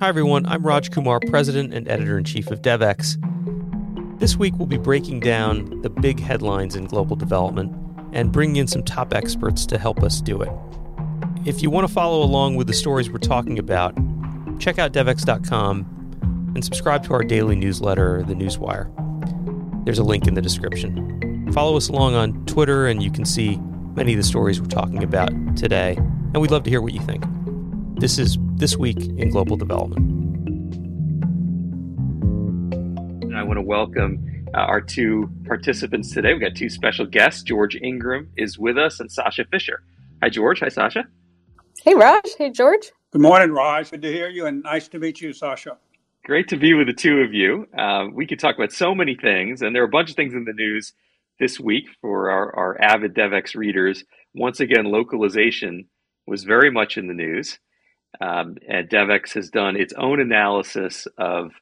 Hi, everyone. I'm Raj Kumar, President and Editor in Chief of Devex. This week, we'll be breaking down the big headlines in global development and bringing in some top experts to help us do it. If you want to follow along with the stories we're talking about, check out devex.com and subscribe to our daily newsletter, The Newswire. There's a link in the description. Follow us along on Twitter, and you can see many of the stories we're talking about today. And we'd love to hear what you think. This is This Week in Global Development. I want to welcome uh, our two participants today. We've got two special guests. George Ingram is with us and Sasha Fisher. Hi, George. Hi, Sasha. Hey, Raj. Hey, George. Good morning, Raj. Good to hear you, and nice to meet you, Sasha. Great to be with the two of you. Uh, we could talk about so many things, and there are a bunch of things in the news this week for our, our avid Devex readers. Once again, localization was very much in the news. Um, and Devex has done its own analysis of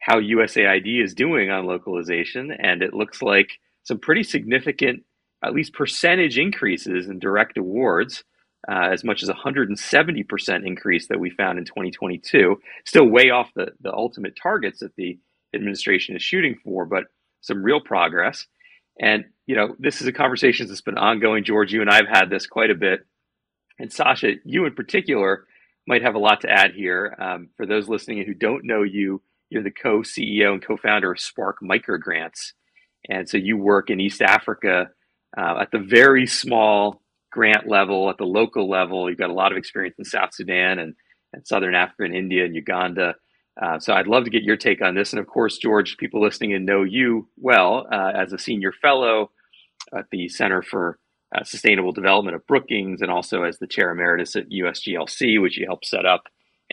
how USAID is doing on localization, and it looks like some pretty significant, at least percentage increases in direct awards, uh, as much as 170% increase that we found in 2022. Still way off the, the ultimate targets that the administration is shooting for, but some real progress. And, you know, this is a conversation that's been ongoing. George, you and I have had this quite a bit. And Sasha, you in particular might have a lot to add here. Um, for those listening who don't know you, you're the co CEO and co founder of Spark Microgrants. And so you work in East Africa uh, at the very small grant level, at the local level. You've got a lot of experience in South Sudan and, and Southern Africa and India and Uganda. Uh, so I'd love to get your take on this. And of course, George, people listening and know you well uh, as a senior fellow at the Center for uh, Sustainable Development of Brookings and also as the chair emeritus at USGLC, which you helped set up,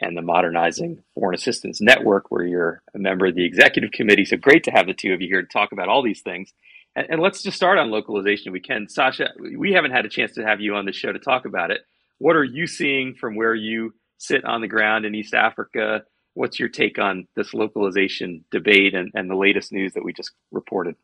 and the Modernizing Foreign Assistance Network, where you're a member of the executive committee. So great to have the two of you here to talk about all these things. And, and let's just start on localization. We can, Sasha, we haven't had a chance to have you on the show to talk about it. What are you seeing from where you sit on the ground in East Africa? What's your take on this localization debate and, and the latest news that we just reported?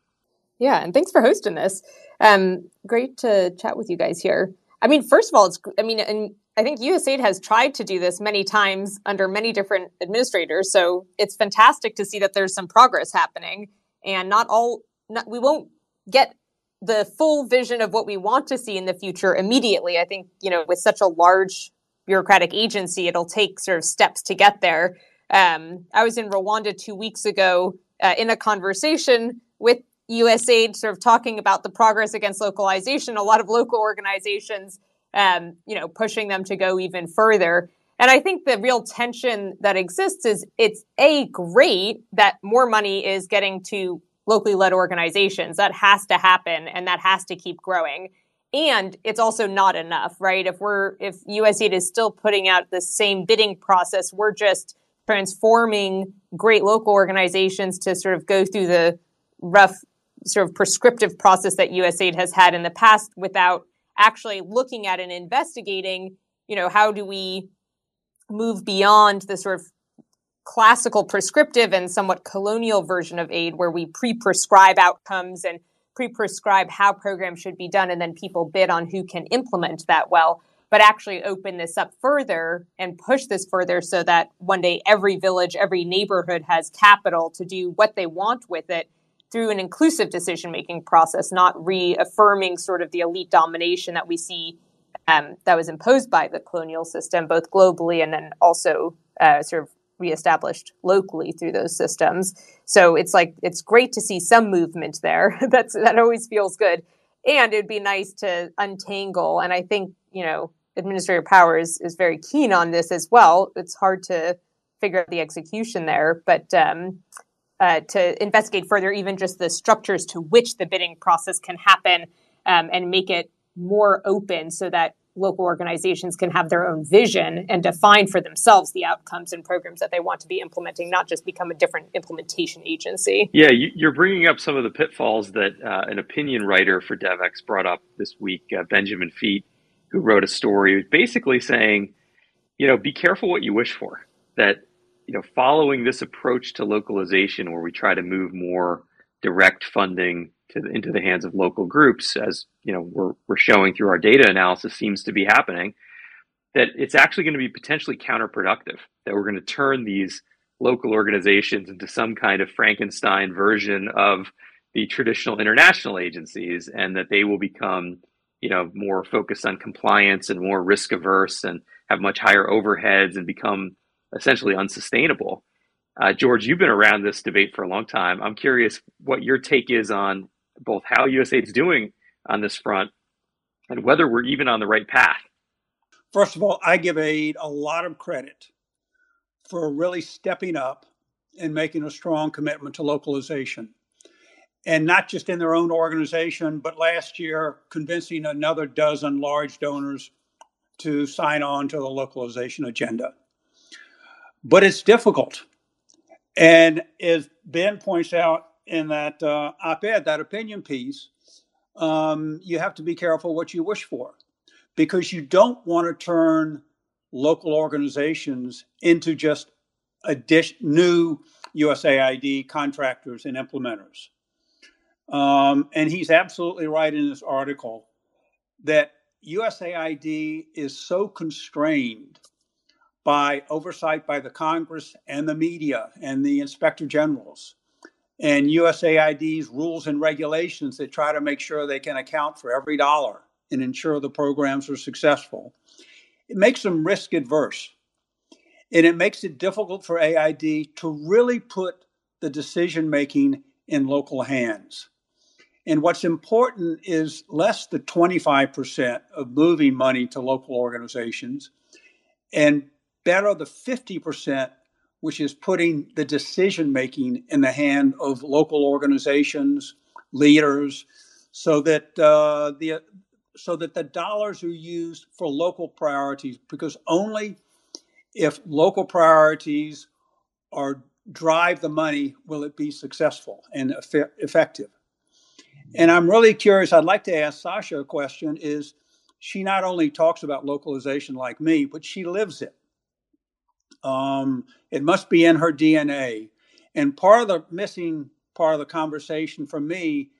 Yeah, and thanks for hosting this. Um, great to chat with you guys here. I mean, first of all, it's I mean, and I think USAID has tried to do this many times under many different administrators. So it's fantastic to see that there's some progress happening, and not all not, we won't get the full vision of what we want to see in the future immediately. I think you know, with such a large bureaucratic agency, it'll take sort of steps to get there. Um, I was in Rwanda two weeks ago uh, in a conversation with USAID, sort of talking about the progress against localization. A lot of local organizations, um, you know, pushing them to go even further. And I think the real tension that exists is it's a great that more money is getting to locally led organizations. That has to happen, and that has to keep growing and it's also not enough right if we're if usaid is still putting out the same bidding process we're just transforming great local organizations to sort of go through the rough sort of prescriptive process that USAID has had in the past without actually looking at and investigating, you know, how do we move beyond the sort of classical prescriptive and somewhat colonial version of aid where we pre-prescribe outcomes and pre-prescribe how programs should be done and then people bid on who can implement that well but actually open this up further and push this further so that one day every village, every neighborhood has capital to do what they want with it through an inclusive decision making process, not reaffirming sort of the elite domination that we see um, that was imposed by the colonial system, both globally and then also uh, sort of reestablished locally through those systems. So it's like it's great to see some movement there. That's that always feels good, and it'd be nice to untangle. And I think you know Administrator Powers is very keen on this as well. It's hard to figure out the execution there, but um, uh, to investigate further, even just the structures to which the bidding process can happen um, and make it more open so that local organizations can have their own vision and define for themselves the outcomes and programs that they want to be implementing, not just become a different implementation agency. Yeah, you're bringing up some of the pitfalls that uh, an opinion writer for Devex brought up this week, uh, Benjamin Feet who wrote a story basically saying, you know, be careful what you wish for. That, you know, following this approach to localization where we try to move more direct funding to into the hands of local groups, as you know, we're, we're showing through our data analysis seems to be happening. that it's actually going to be potentially counterproductive, that we're going to turn these local organizations into some kind of Frankenstein version of the traditional international agencies and that they will become you know more focused on compliance and more risk averse and have much higher overheads and become essentially unsustainable. Uh, george you've been around this debate for a long time. I'm curious what your take is on both how usaid is doing on this front and whether we're even on the right path. First of all i give aid a lot of credit for really stepping up and making a strong commitment to localization. And not just in their own organization, but last year convincing another dozen large donors to sign on to the localization agenda. But it's difficult. And as Ben points out in that uh, op ed, that opinion piece, um, you have to be careful what you wish for because you don't want to turn local organizations into just a dish, new USAID contractors and implementers. Um, and he's absolutely right in this article that USAID is so constrained by oversight by the Congress and the media and the inspector generals and USAID's rules and regulations that try to make sure they can account for every dollar and ensure the programs are successful. It makes them risk adverse. And it makes it difficult for AID to really put the decision making in local hands. And what's important is less the 25% of moving money to local organizations and better the 50%, which is putting the decision making in the hand of local organizations, leaders, so that uh, the so that the dollars are used for local priorities because only if local priorities are drive the money will it be successful and effective and I'm really curious. I'd like to ask Sasha a question. Is she not only talks about localization like me, but she lives it. Um, it must be in her DNA. And part of the missing part of the conversation for me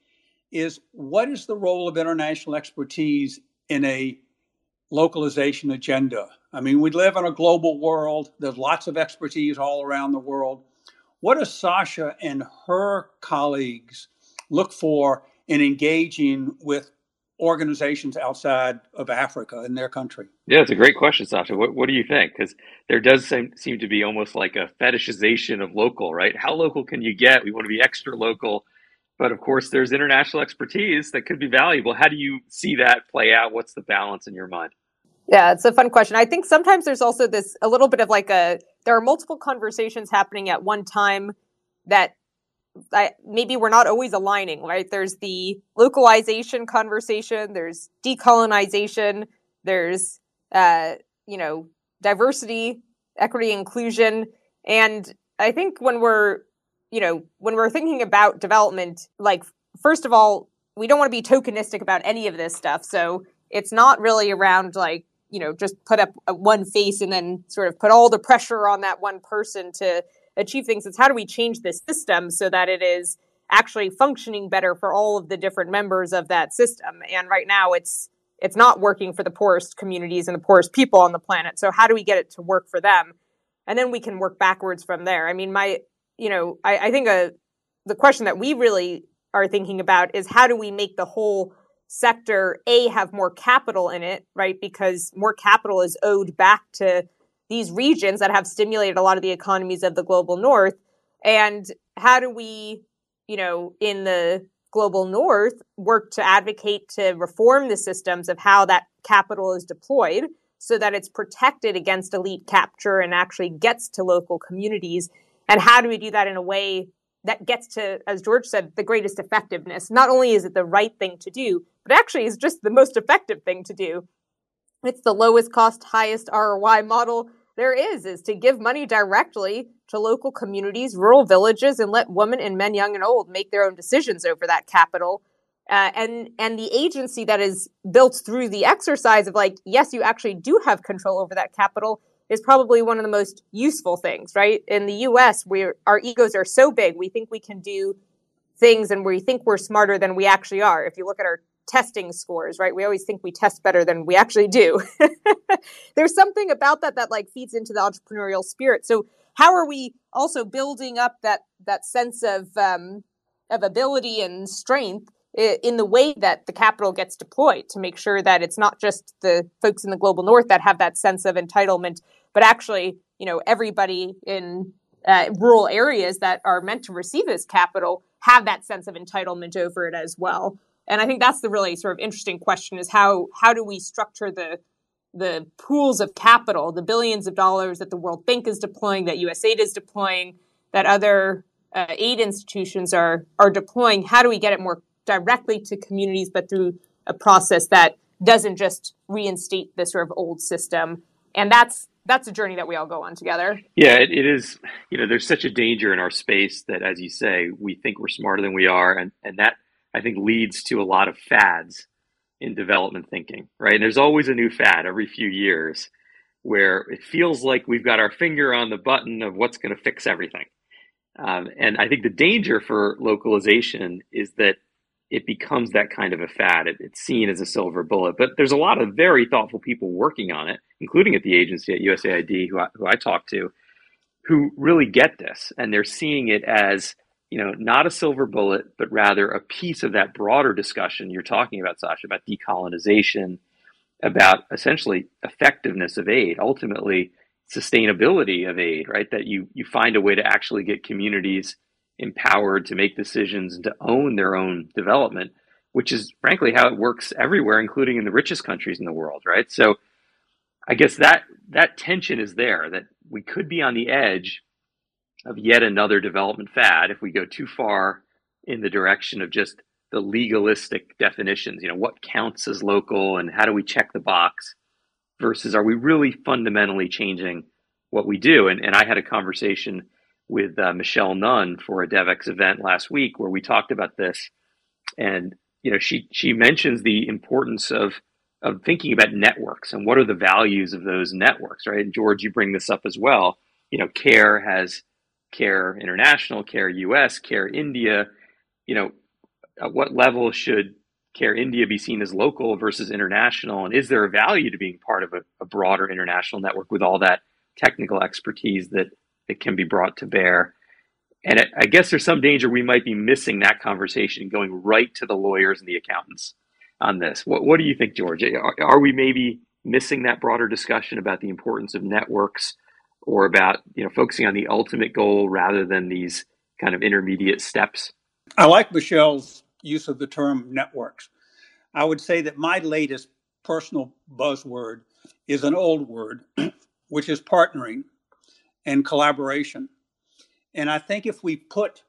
is what is the role of international expertise in a localization agenda? I mean, we live in a global world. There's lots of expertise all around the world. What does Sasha and her colleagues look for in engaging with organizations outside of Africa in their country? Yeah, it's a great question, Sasha. What, what do you think? Because there does seem, seem to be almost like a fetishization of local, right? How local can you get? We want to be extra local. But of course, there's international expertise that could be valuable. How do you see that play out? What's the balance in your mind? Yeah, it's a fun question. I think sometimes there's also this a little bit of like a there are multiple conversations happening at one time that I, maybe we're not always aligning, right? There's the localization conversation, there's decolonization, there's, uh, you know, diversity, equity, inclusion. And I think when we're, you know, when we're thinking about development, like, first of all, we don't want to be tokenistic about any of this stuff. So it's not really around like, you know, just put up one face and then sort of put all the pressure on that one person to achieve things. It's how do we change this system so that it is actually functioning better for all of the different members of that system. And right now it's it's not working for the poorest communities and the poorest people on the planet. So how do we get it to work for them? And then we can work backwards from there. I mean, my you know, I, I think a, uh, the question that we really are thinking about is how do we make the whole sector a have more capital in it, right? Because more capital is owed back to these regions that have stimulated a lot of the economies of the global north. And how do we you know in the global north work to advocate to reform the systems of how that capital is deployed so that it's protected against elite capture and actually gets to local communities? And how do we do that in a way that gets to as george said the greatest effectiveness? Not only is it the right thing to do but actually is just the most effective thing to do. It's the lowest cost highest roi model there is is to give money directly to local communities, rural villages, and let women and men, young and old, make their own decisions over that capital. Uh, and and the agency that is built through the exercise of like, yes, you actually do have control over that capital is probably one of the most useful things, right? In the U.S., where our egos are so big, we think we can do things and we think we're smarter than we actually are. If you look at our testing scores, right? We always think we test better than we actually do. there's something about that that like feeds into the entrepreneurial spirit. So how are we also building up that that sense of um, of ability and strength in the way that the capital gets deployed to make sure that it's not just the folks in the global north that have that sense of entitlement, but actually, you know, everybody in uh, rural areas that are meant to receive this capital have that sense of entitlement over it as well. And I think that's the really sort of interesting question: is how how do we structure the the pools of capital, the billions of dollars that the World Bank is deploying, that USAID is deploying, that other uh, aid institutions are are deploying. How do we get it more directly to communities, but through a process that doesn't just reinstate the sort of old system? And that's that's a journey that we all go on together. Yeah, it, it is. You know, there's such a danger in our space that, as you say, we think we're smarter than we are, and and that I think leads to a lot of fads in development thinking. Right, and there's always a new fad every few years where it feels like we've got our finger on the button of what's going to fix everything. Um, and I think the danger for localization is that it becomes that kind of a fad. It, it's seen as a silver bullet, but there's a lot of very thoughtful people working on it, including at the agency at USAID, who I, who I talk to, who really get this, and they're seeing it as you know not a silver bullet, but rather a piece of that broader discussion you're talking about, Sasha, about decolonization, about essentially effectiveness of aid, ultimately sustainability of aid, right? That you you find a way to actually get communities empowered to make decisions and to own their own development, which is frankly how it works everywhere, including in the richest countries in the world, right? So I guess that that tension is there that we could be on the edge of yet another development fad if we go too far in the direction of just the legalistic definitions, you know, what counts as local and how do we check the box versus are we really fundamentally changing what we do? And, and I had a conversation with uh, Michelle Nunn for a Devex event last week where we talked about this. And, you know, she, she mentions the importance of, of thinking about networks and what are the values of those networks, right? And George, you bring this up as well. You know, CARE has CARE International, CARE US, CARE India. You know, at what level should Care India be seen as local versus international? And is there a value to being part of a, a broader international network with all that technical expertise that, that can be brought to bear? And I guess there's some danger we might be missing that conversation going right to the lawyers and the accountants on this. What, what do you think, George? Are, are we maybe missing that broader discussion about the importance of networks or about you know focusing on the ultimate goal rather than these kind of intermediate steps? I like Michelle's use of the term networks. I would say that my latest personal buzzword is an old word, which is partnering and collaboration. And I think if we put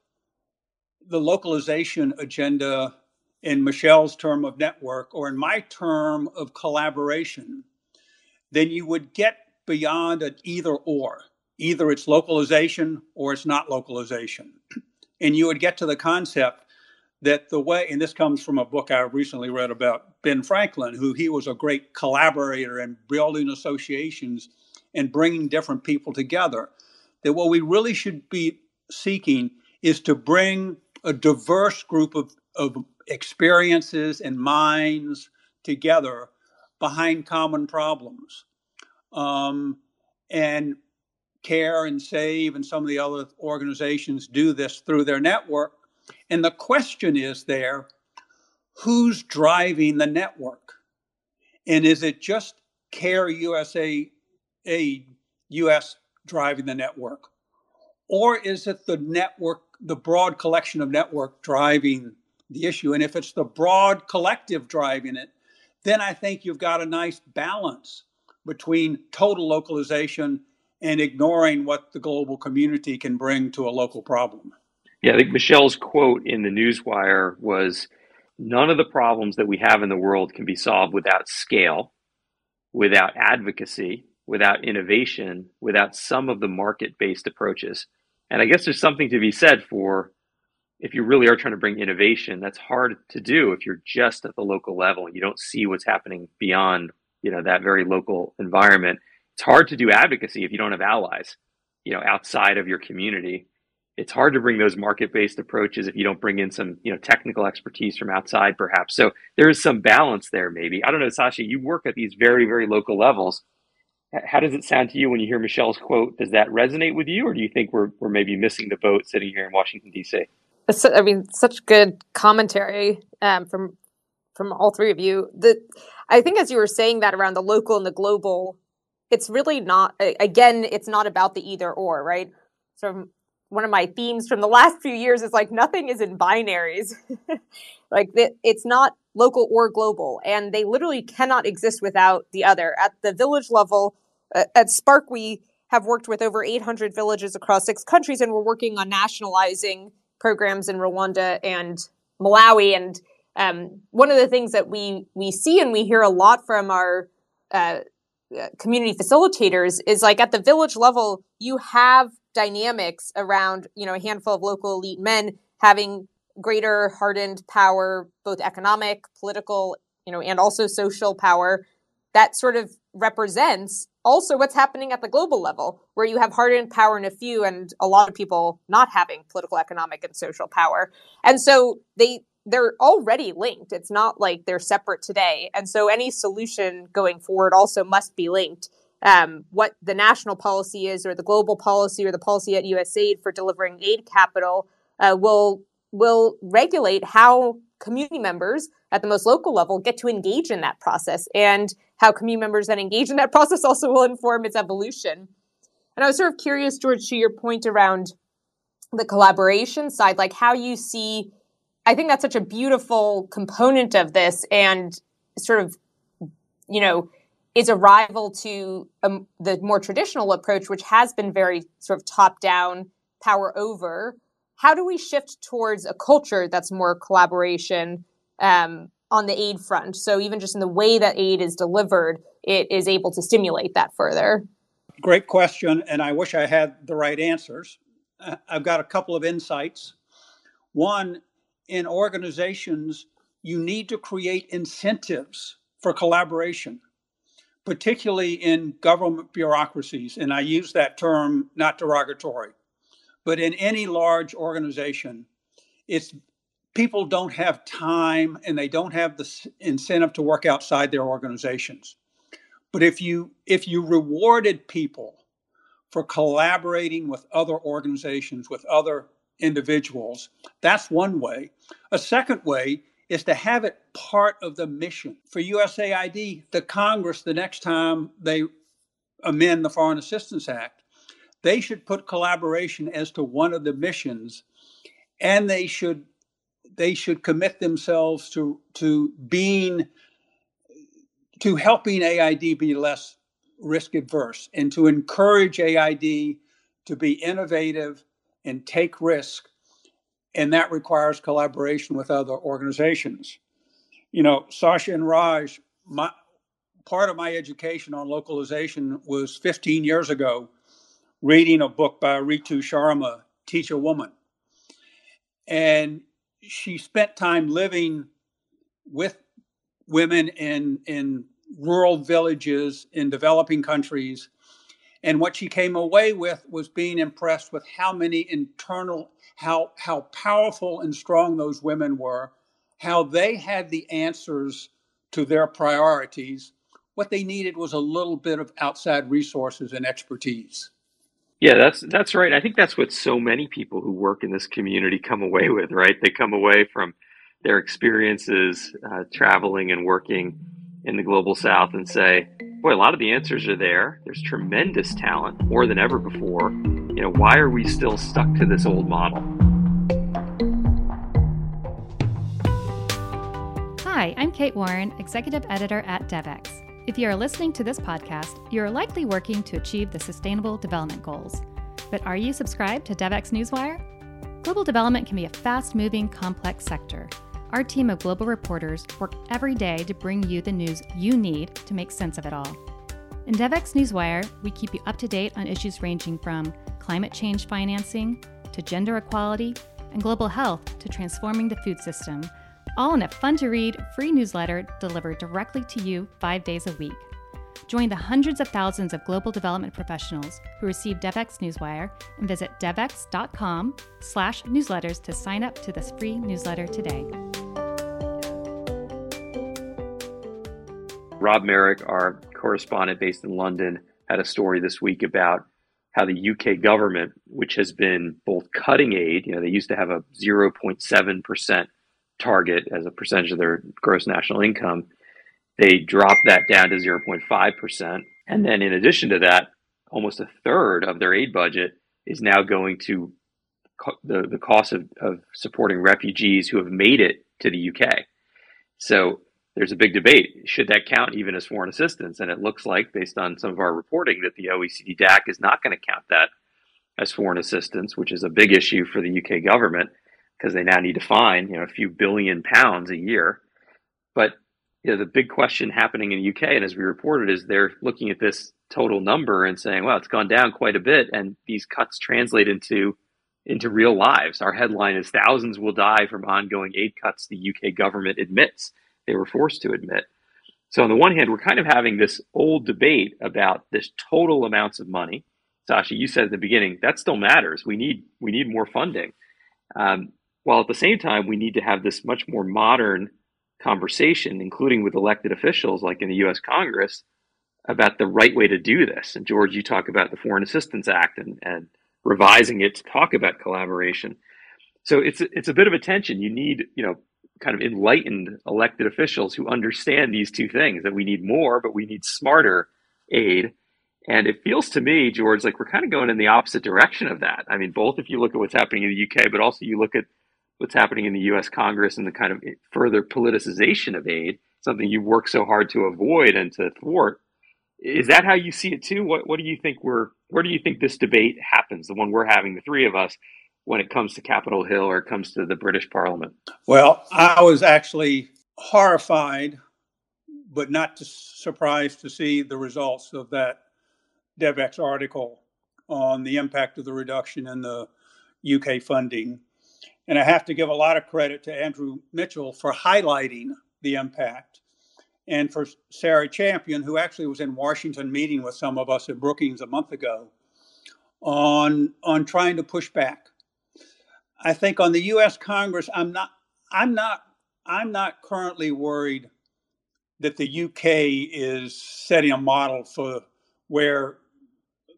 the localization agenda in Michelle's term of network or in my term of collaboration, then you would get beyond an either or. Either it's localization or it's not localization. And you would get to the concept that the way, and this comes from a book I recently read about Ben Franklin, who he was a great collaborator and building associations and bringing different people together. That what we really should be seeking is to bring a diverse group of, of experiences and minds together behind common problems. Um, and CARE and SAVE and some of the other organizations do this through their network and the question is there who's driving the network? And is it just CARE USA Aid US driving the network? Or is it the network, the broad collection of network driving the issue? And if it's the broad collective driving it, then I think you've got a nice balance between total localization and ignoring what the global community can bring to a local problem. Yeah, I think Michelle's quote in the Newswire was none of the problems that we have in the world can be solved without scale, without advocacy, without innovation, without some of the market based approaches. And I guess there's something to be said for if you really are trying to bring innovation, that's hard to do if you're just at the local level and you don't see what's happening beyond, you know, that very local environment. It's hard to do advocacy if you don't have allies, you know, outside of your community it's hard to bring those market-based approaches if you don't bring in some you know technical expertise from outside perhaps so there is some balance there maybe i don't know sasha you work at these very very local levels how does it sound to you when you hear Michelle's quote? Does that resonate with you, or do you think we're, we're maybe missing the boat sitting here in Washington, D.C.? I mean, such good commentary um, from from all three of you. The I think as you were saying that around the local and the global, it's really not. Again, it's not about the either or, right? So one of my themes from the last few years is like nothing is in binaries. like it's not local or global, and they literally cannot exist without the other. At the village level, at Spark, we have worked with over 800 villages across six countries, and we're working on nationalizing programs in Rwanda and Malawi. And um, one of the things that we we see and we hear a lot from our uh, uh, community facilitators is like at the village level, you have dynamics around you know a handful of local elite men having greater hardened power, both economic, political, you know, and also social power that sort of represents also what's happening at the global level, where you have hardened power in a few and a lot of people not having political, economic, and social power. And so they they're already linked. It's not like they're separate today. And so any solution going forward also must be linked. Um, what the national policy is, or the global policy, or the policy at USAID for delivering aid capital uh, will will regulate how community members at the most local level get to engage in that process and how community members then engage in that process also will inform its evolution. And I was sort of curious, George, to your point around the collaboration side, like how you see, I think that's such a beautiful component of this and sort of, you know, is a rival to um, the more traditional approach, which has been very sort of top down, power over, how do we shift towards a culture that's more collaboration um, on the aid front? So even just in the way that aid is delivered, it is able to stimulate that further. Great question, and I wish I had the right answers. I've got a couple of insights. One, in organizations, you need to create incentives for collaboration, particularly in government bureaucracies. And I use that term not derogatory. But in any large organization, it's people don't have time and they don't have the incentive to work outside their organizations. But if you if you rewarded people for collaborating with other organizations, with other individuals, that's one way. A second way is to have it part of the mission. For USAID, the Congress, the next time they amend the Foreign Assistance Act, they should put collaboration as to one of the missions, and they should they should commit themselves to to being to helping AID be less risk adverse and to encourage AID to be innovative and take risk and that requires collaboration with other organizations you know sasha and raj my part of my education on localization was 15 years ago reading a book by Ritu Sharma, Teach a Woman. And she spent time living with women in, in rural villages in developing countries. And what she came away with was being impressed with how many internal, how, how powerful and strong those women were, how they had the answers to their priorities. What they needed was a little bit of outside resources and expertise. Yeah, that's that's right. I think that's what so many people who work in this community come away with, right? They come away from their experiences uh, traveling and working in the global south and say, boy, a lot of the answers are there. There's tremendous talent, more than ever before. You know, why are we still stuck to this old model? Hi, I'm Kate Warren, Executive Editor at DevEx. If you are listening to this podcast, you are likely working to achieve the Sustainable Development Goals. But are you subscribed to DevEx Newswire? Global development can be a fast moving, complex sector. Our team of global reporters work every day to bring you the news you need to make sense of it all. In DevEx Newswire, we keep you up to date on issues ranging from climate change financing to gender equality and global health to transforming the food system all in a fun to read, free newsletter delivered directly to you five days a week. Join the hundreds of thousands of global development professionals who receive DevEx Newswire and visit devex.com slash newsletters to sign up to this free newsletter today. Rob Merrick, our correspondent based in London, had a story this week about how the UK government, which has been both cutting aid, you know, they used to have a 0.7% target as a percentage of their gross national income. They dropped that down to 0.5%. And then in addition to that, almost a third of their aid budget is now going to co- the, the cost of, of supporting refugees who have made it to the UK. So there's a big debate. Should that count even as foreign assistance? And it looks like, based on some of our reporting, that the OECD DAC is not going to count that as foreign assistance, which is a big issue for the UK government because they now need to find you know a few billion pounds a year. But you know, the big question happening in the UK, and as we reported, is they're looking at this total number and saying, well, it's gone down quite a bit, and these cuts translate into into real lives. Our headline is thousands will die from ongoing aid cuts the UK government admits they were forced to admit. So on the one hand, we're kind of having this old debate about this total amounts of money. Sasha, you said at the beginning that still matters. We need we need more funding, um, while at the same time we need to have this much more modern conversation, including with elected officials like in the U.S. Congress, about the right way to do this. And George, you talk about the Foreign Assistance Act and, and revising it to talk about collaboration. So it's it's a bit of a tension. You need you know kind of enlightened elected officials who understand these two things that we need more, but we need smarter aid. And it feels to me, George, like we're kind of going in the opposite direction of that. I mean, both if you look at what's happening in the UK, but also you look at what's happening in the US Congress and the kind of further politicization of aid, something you work so hard to avoid and to thwart. Is that how you see it too? What what do you think we're where do you think this debate happens, the one we're having, the three of us, when it comes to Capitol Hill or it comes to the British Parliament? Well, I was actually horrified, but not surprised to see the results of that DevEx article on the impact of the reduction in the UK funding. And I have to give a lot of credit to Andrew Mitchell for highlighting the impact and for Sarah Champion, who actually was in Washington meeting with some of us at Brookings a month ago on, on trying to push back I think on the U.S. Congress, I'm not, I'm not, I'm not currently worried that the UK is setting a model for where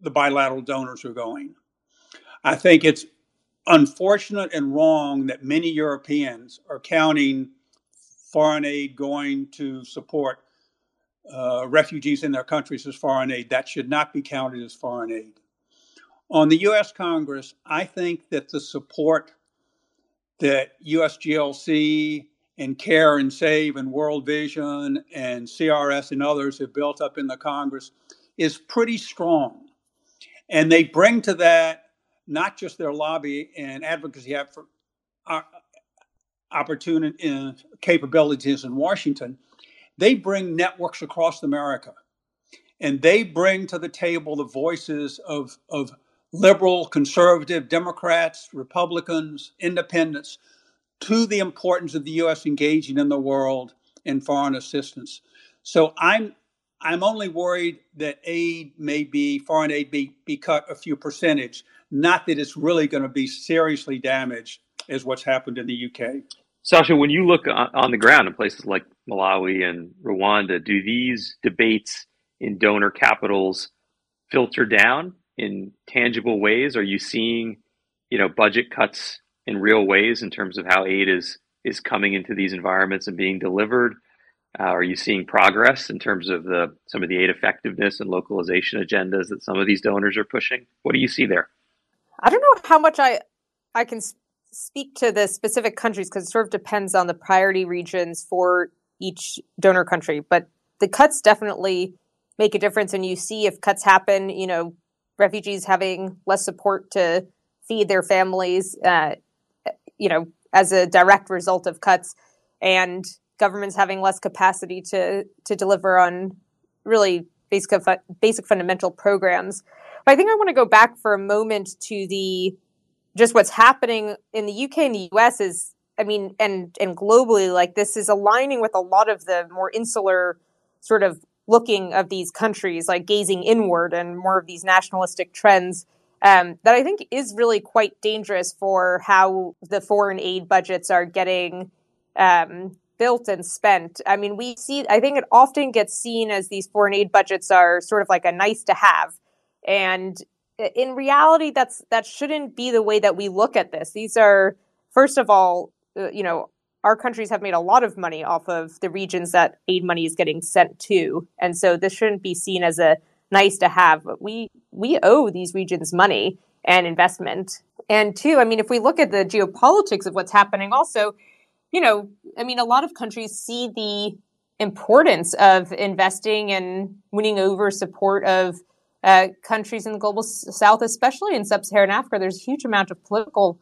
the bilateral donors are going. I think it's unfortunate and wrong that many Europeans are counting foreign aid going to support uh, refugees in their countries as foreign aid. That should not be counted as foreign aid. On the US Congress, I think that the support that USGLC and CARE and SAVE and World Vision and CRS and others have built up in the Congress is pretty strong. And they bring to that not just their lobby and advocacy for uh, opportunity and capabilities in Washington, they bring networks across America. And they bring to the table the voices of, of liberal, conservative, Democrats, Republicans, independents to the importance of the U.S. engaging in the world in foreign assistance. So I'm I'm only worried that aid may be foreign aid be, be cut a few percentage, not that it's really going to be seriously damaged as what's happened in the UK. Sasha, when you look on the ground in places like Malawi and Rwanda, do these debates in donor capitals filter down in tangible ways? Are you seeing, you know, budget cuts in real ways in terms of how aid is is coming into these environments and being delivered? Uh, are you seeing progress in terms of the some of the aid effectiveness and localization agendas that some of these donors are pushing? What do you see there? I don't know how much I I can speak to the specific countries because it sort of depends on the priority regions for each donor country. But the cuts definitely make a difference, and you see if cuts happen, you know, refugees having less support to feed their families, uh, you know, as a direct result of cuts, and governments having less capacity to to deliver on really basic basic fundamental programs. But I think I want to go back for a moment to the just what's happening in the UK and the US is I mean and and globally like this is aligning with a lot of the more insular sort of looking of these countries, like gazing inward and more of these nationalistic trends um, that I think is really quite dangerous for how the foreign aid budgets are getting um, built and spent. I mean, we see, I think it often gets seen as these foreign aid budgets are sort of like a nice to have. And in reality, that's, that shouldn't be the way that we look at this. These are, first of all, uh, you know, our countries have made a lot of money off of the regions that aid money is getting sent to. And so this shouldn't be seen as a nice to have, but we, we owe these regions money and investment. And two, I mean, if we look at the geopolitics of what's happening also, you know, I mean, a lot of countries see the importance of investing and winning over support of uh, countries in the global south, especially in sub-Saharan Africa. There's a huge amount of political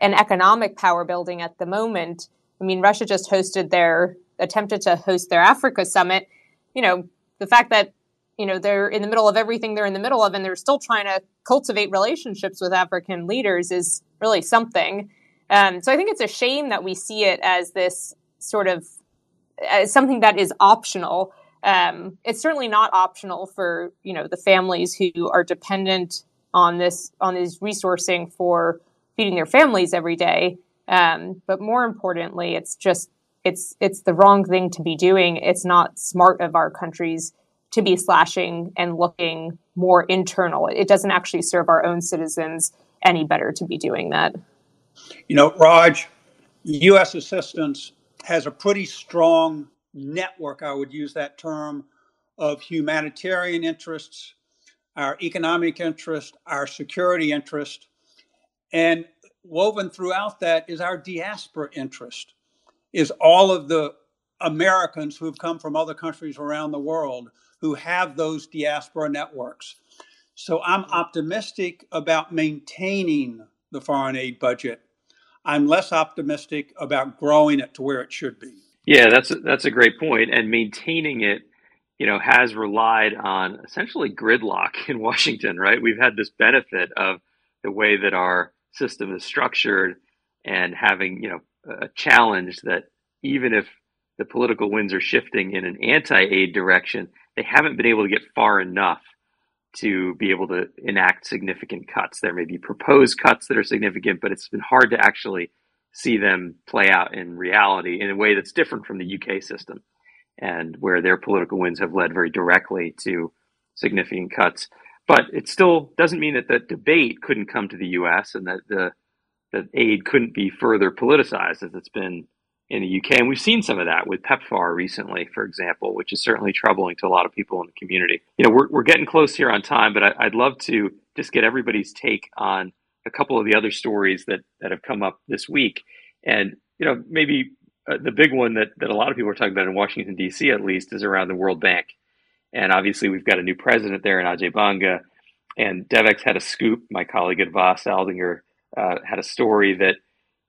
and economic power building at the moment. I mean, Russia just hosted their attempted to host their Africa summit. You know, the fact that you know they're in the middle of everything they're in the middle of and they're still trying to cultivate relationships with african leaders is really something. Um, so i think it's a shame that we see it as this sort of as something that is optional. Um, it's certainly not optional for you know the families who are dependent on this on this resourcing for feeding their families every day um, but more importantly it's just it's it's the wrong thing to be doing it's not smart of our countries to be slashing and looking more internal. It doesn't actually serve our own citizens any better to be doing that. You know, Raj, U.S. assistance has a pretty strong network, I would use that term, of humanitarian interests, our economic interest, our security interest. And woven throughout that is our diaspora interest, is all of the Americans who've come from other countries around the world who have those diaspora networks. So I'm optimistic about maintaining the foreign aid budget. I'm less optimistic about growing it to where it should be. Yeah, that's a, that's a great point. And maintaining it, you know, has relied on essentially gridlock in Washington, right? We've had this benefit of the way that our system is structured and having, you know, a challenge that even if the political winds are shifting in an anti-aid direction, they haven't been able to get far enough to be able to enact significant cuts. There may be proposed cuts that are significant, but it's been hard to actually see them play out in reality in a way that's different from the UK system and where their political winds have led very directly to significant cuts. But it still doesn't mean that the debate couldn't come to the US and that the that aid couldn't be further politicized as it's been in the UK. And we've seen some of that with PEPFAR recently, for example, which is certainly troubling to a lot of people in the community. You know, we're, we're getting close here on time, but I, would love to just get everybody's take on a couple of the other stories that, that have come up this week. And, you know, maybe uh, the big one that, that a lot of people are talking about in Washington, D.C., at least, is around the World Bank. And obviously, we've got a new president there in Ajay Banga. And Devex had a scoop. My colleague Adva Saldinger uh, had a story that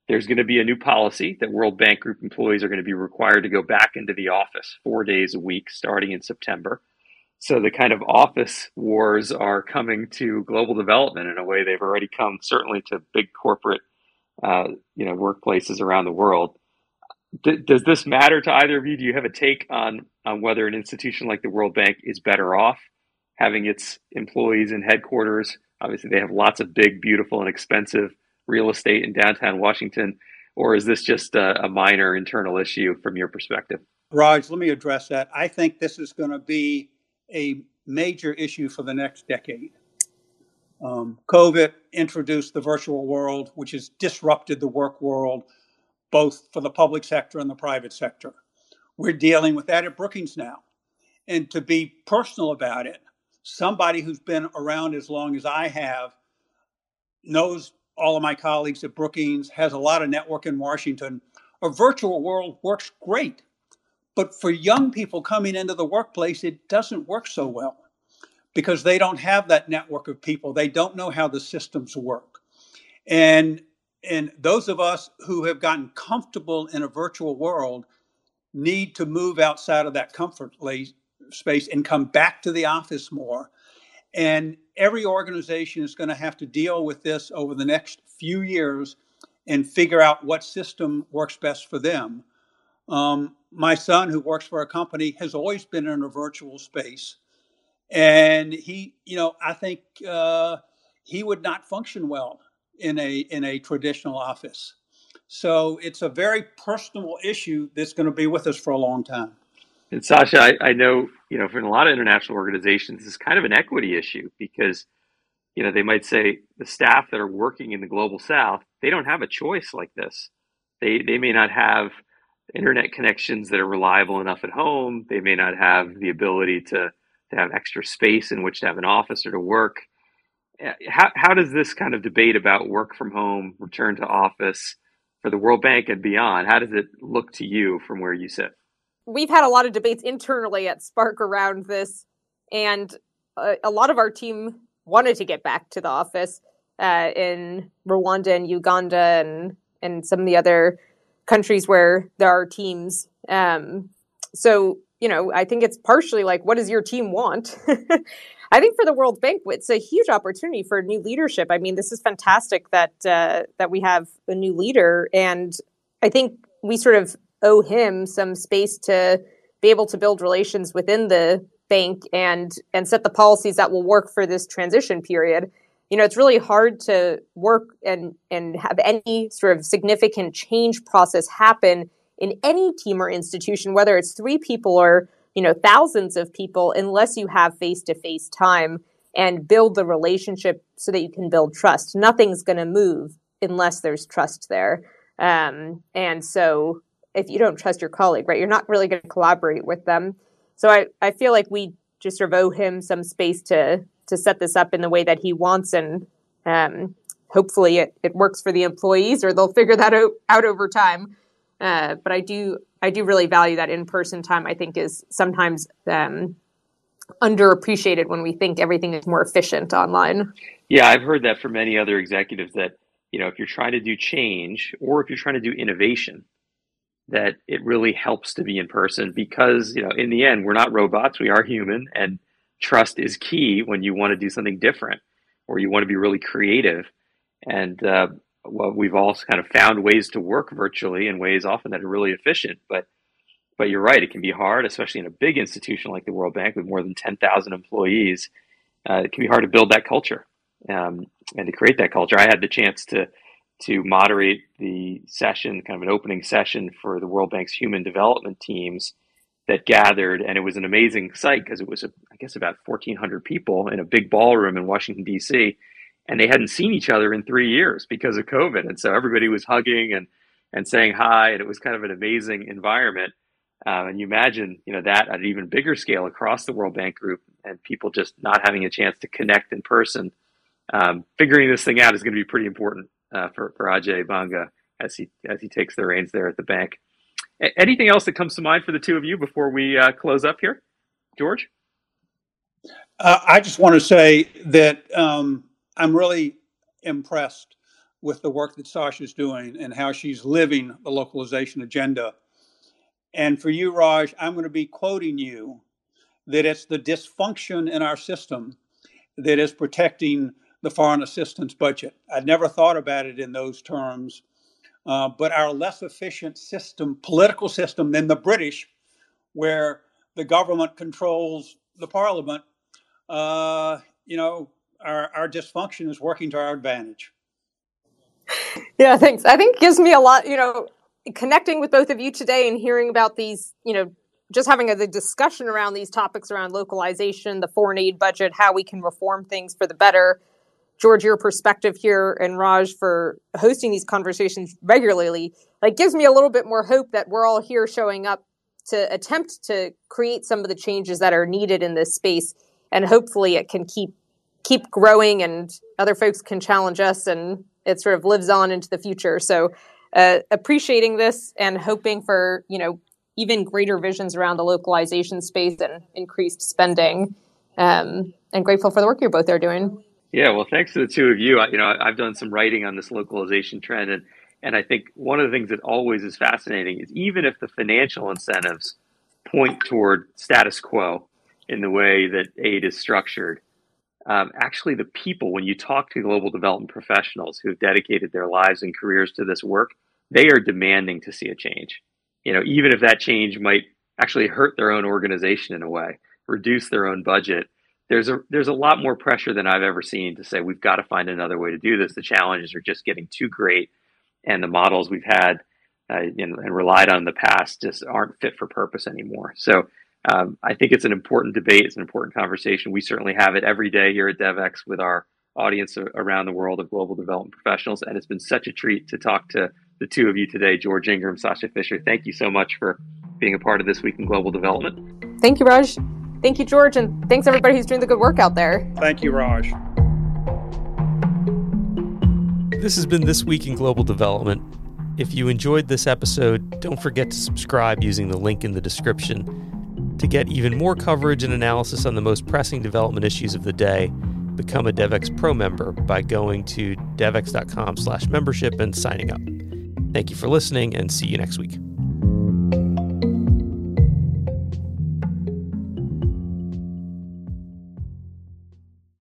there's going to be a new policy that World Bank Group employees are going to be required to go back into the office four days a week starting in September. So the kind of office wars are coming to global development in a way they've already come certainly to big corporate, uh, you know, workplaces around the world. D- does this matter to either of you? Do you have a take on on whether an institution like the World Bank is better off having its employees in headquarters? Obviously, they have lots of big, beautiful, and expensive real estate in downtown Washington, or is this just a, a minor internal issue from your perspective? Raj, let me address that. I think this is going to be a major issue for the next decade. Um, COVID introduced the virtual world, which has disrupted the work world, both for the public sector and the private sector. We're dealing with that at Brookings now. And to be personal about it, somebody who's been around as long as I have knows all of my colleagues at Brookings, has a lot of network in Washington. A virtual world works great. But for young people coming into the workplace, it doesn't work so well because they don't have that network of people. They don't know how the systems work. And and those of us who have gotten comfortable in a virtual world need to move outside of that comfort space and come back to the office more and every organization is going to have to deal with this over the next few years and figure out what system works best for them. Um, my son, who works for a company, has always been in a virtual space. And he, you know, I think uh, he would not function well in a in a traditional office. So it's a very personal issue that's going to be with us for a long time. And Sasha, I, I know, you know, for a lot of international organizations, it's kind of an equity issue because, you know, they might say the staff that are working in the global south, they don't have a choice like this. They, they may not have internet connections that are reliable enough at home. They may not have the ability to, to have extra space in which to have an office or to work. How, how does this kind of debate about work from home, return to office for the World Bank and beyond, how does it look to you from where you sit? We've had a lot of debates internally at Spark around this, and a, a lot of our team wanted to get back to the office uh, in Rwanda and Uganda and and some of the other countries where there are teams. Um, so you know, I think it's partially like, what does your team want? I think for the World Bank, it's a huge opportunity for new leadership. I mean, this is fantastic that uh, that we have a new leader, and I think we sort of owe him some space to be able to build relations within the bank and and set the policies that will work for this transition period. You know, it's really hard to work and and have any sort of significant change process happen in any team or institution, whether it's three people or you know thousands of people unless you have face to face time and build the relationship so that you can build trust. Nothing's going to move unless there's trust there. Um, and so if you don't trust your colleague right you're not really going to collaborate with them. So I, I feel like we just sort of owe him some space to to set this up in the way that he wants and um, hopefully it, it works for the employees or they'll figure that out, out over time. Uh, but I do I do really value that in person time. I think is sometimes um, underappreciated when we think everything is more efficient online. Yeah, I've heard that from many other executives that you know if you're trying to do change or if you're trying to do innovation, that it really helps to be in person because you know in the end we're not robots, we are human, and trust is key when you want to do something different or you want to be really creative. And uh, well, we've all kind of found ways to work virtually in ways often that are really efficient. But but you're right, it can be hard, especially in a big institution like the World Bank with more than 10,000 employees. Uh, it can be hard to build that culture um, and to create that culture. I had the chance to to moderate the session, kind of an opening session for the World Bank's human development teams that gathered, and it was an amazing sight because it was, I guess, about 1,400 people in a big ballroom in Washington D.C and they hadn't seen each other in three years because of COVID. And so everybody was hugging and, and saying hi, and it was kind of an amazing environment. Um, and you imagine, you know, that at an even bigger scale across the World Bank Group, and people just not having a chance to connect in person. Um, figuring this thing out is going to be pretty important uh, for for Ajay Banga as he as he takes the reins there at the bank. A- anything else that comes to mind for the two of you before we uh, close up here, George? Uh, I just want to say that um, I'm really impressed with the work that Sasha's doing and how she's living the localization agenda. And for you, Raj, I'm going to be quoting you that it's the dysfunction in our system that is protecting the foreign assistance budget. I'd never thought about it in those terms, uh, but our less efficient system, political system than the British, where the government controls the parliament, uh, you know, our, our dysfunction is working to our advantage. Yeah, thanks. I think gives me a lot, you know, connecting with both of you today and hearing about these, you know, just having a the discussion around these topics around localization, the foreign aid budget, how we can reform things for the better. George, your perspective here, and Raj for hosting these conversations regularly, like gives me a little bit more hope that we're all here showing up to attempt to create some of the changes that are needed in this space, and hopefully it can keep keep growing and other folks can challenge us and it sort of lives on into the future. So uh, appreciating this and hoping for, you know, even greater visions around the localization space and increased spending. Um, and grateful for the work you both are doing. Yeah, well, thanks to the two of you. I, you know, I've done some writing on this localization trend, and and I think one of the things that always is fascinating is even if the financial incentives point toward status quo in the way that aid is structured, um, actually the people, when you talk to global development professionals who have dedicated their lives and careers to this work, they are demanding to see a change. You know, even if that change might actually hurt their own organization in a way, reduce their own budget. There's a there's a lot more pressure than I've ever seen to say we've got to find another way to do this. The challenges are just getting too great, and the models we've had uh, and, and, relied on in the past just aren't fit for purpose anymore. So um, I think it's an important debate. It's an important conversation. We certainly have it every day here at Devex with our audience around the world of global development professionals. And it's been such a treat to talk to the two of you today, George Ingram, Sasha Fisher. Thank you so much for being a part of this week in global development. Thank you, Raj. Thank you, George, and thanks everybody who's doing the good work out there. Thank you, Raj. This has been This Week in Global Development. If you enjoyed this episode, don't forget to subscribe using the link in the description. To get even more coverage and analysis on the most pressing development issues of the day, become a Devex Pro member by going to devex.com slash membership and signing up. Thank you for listening and see you next week.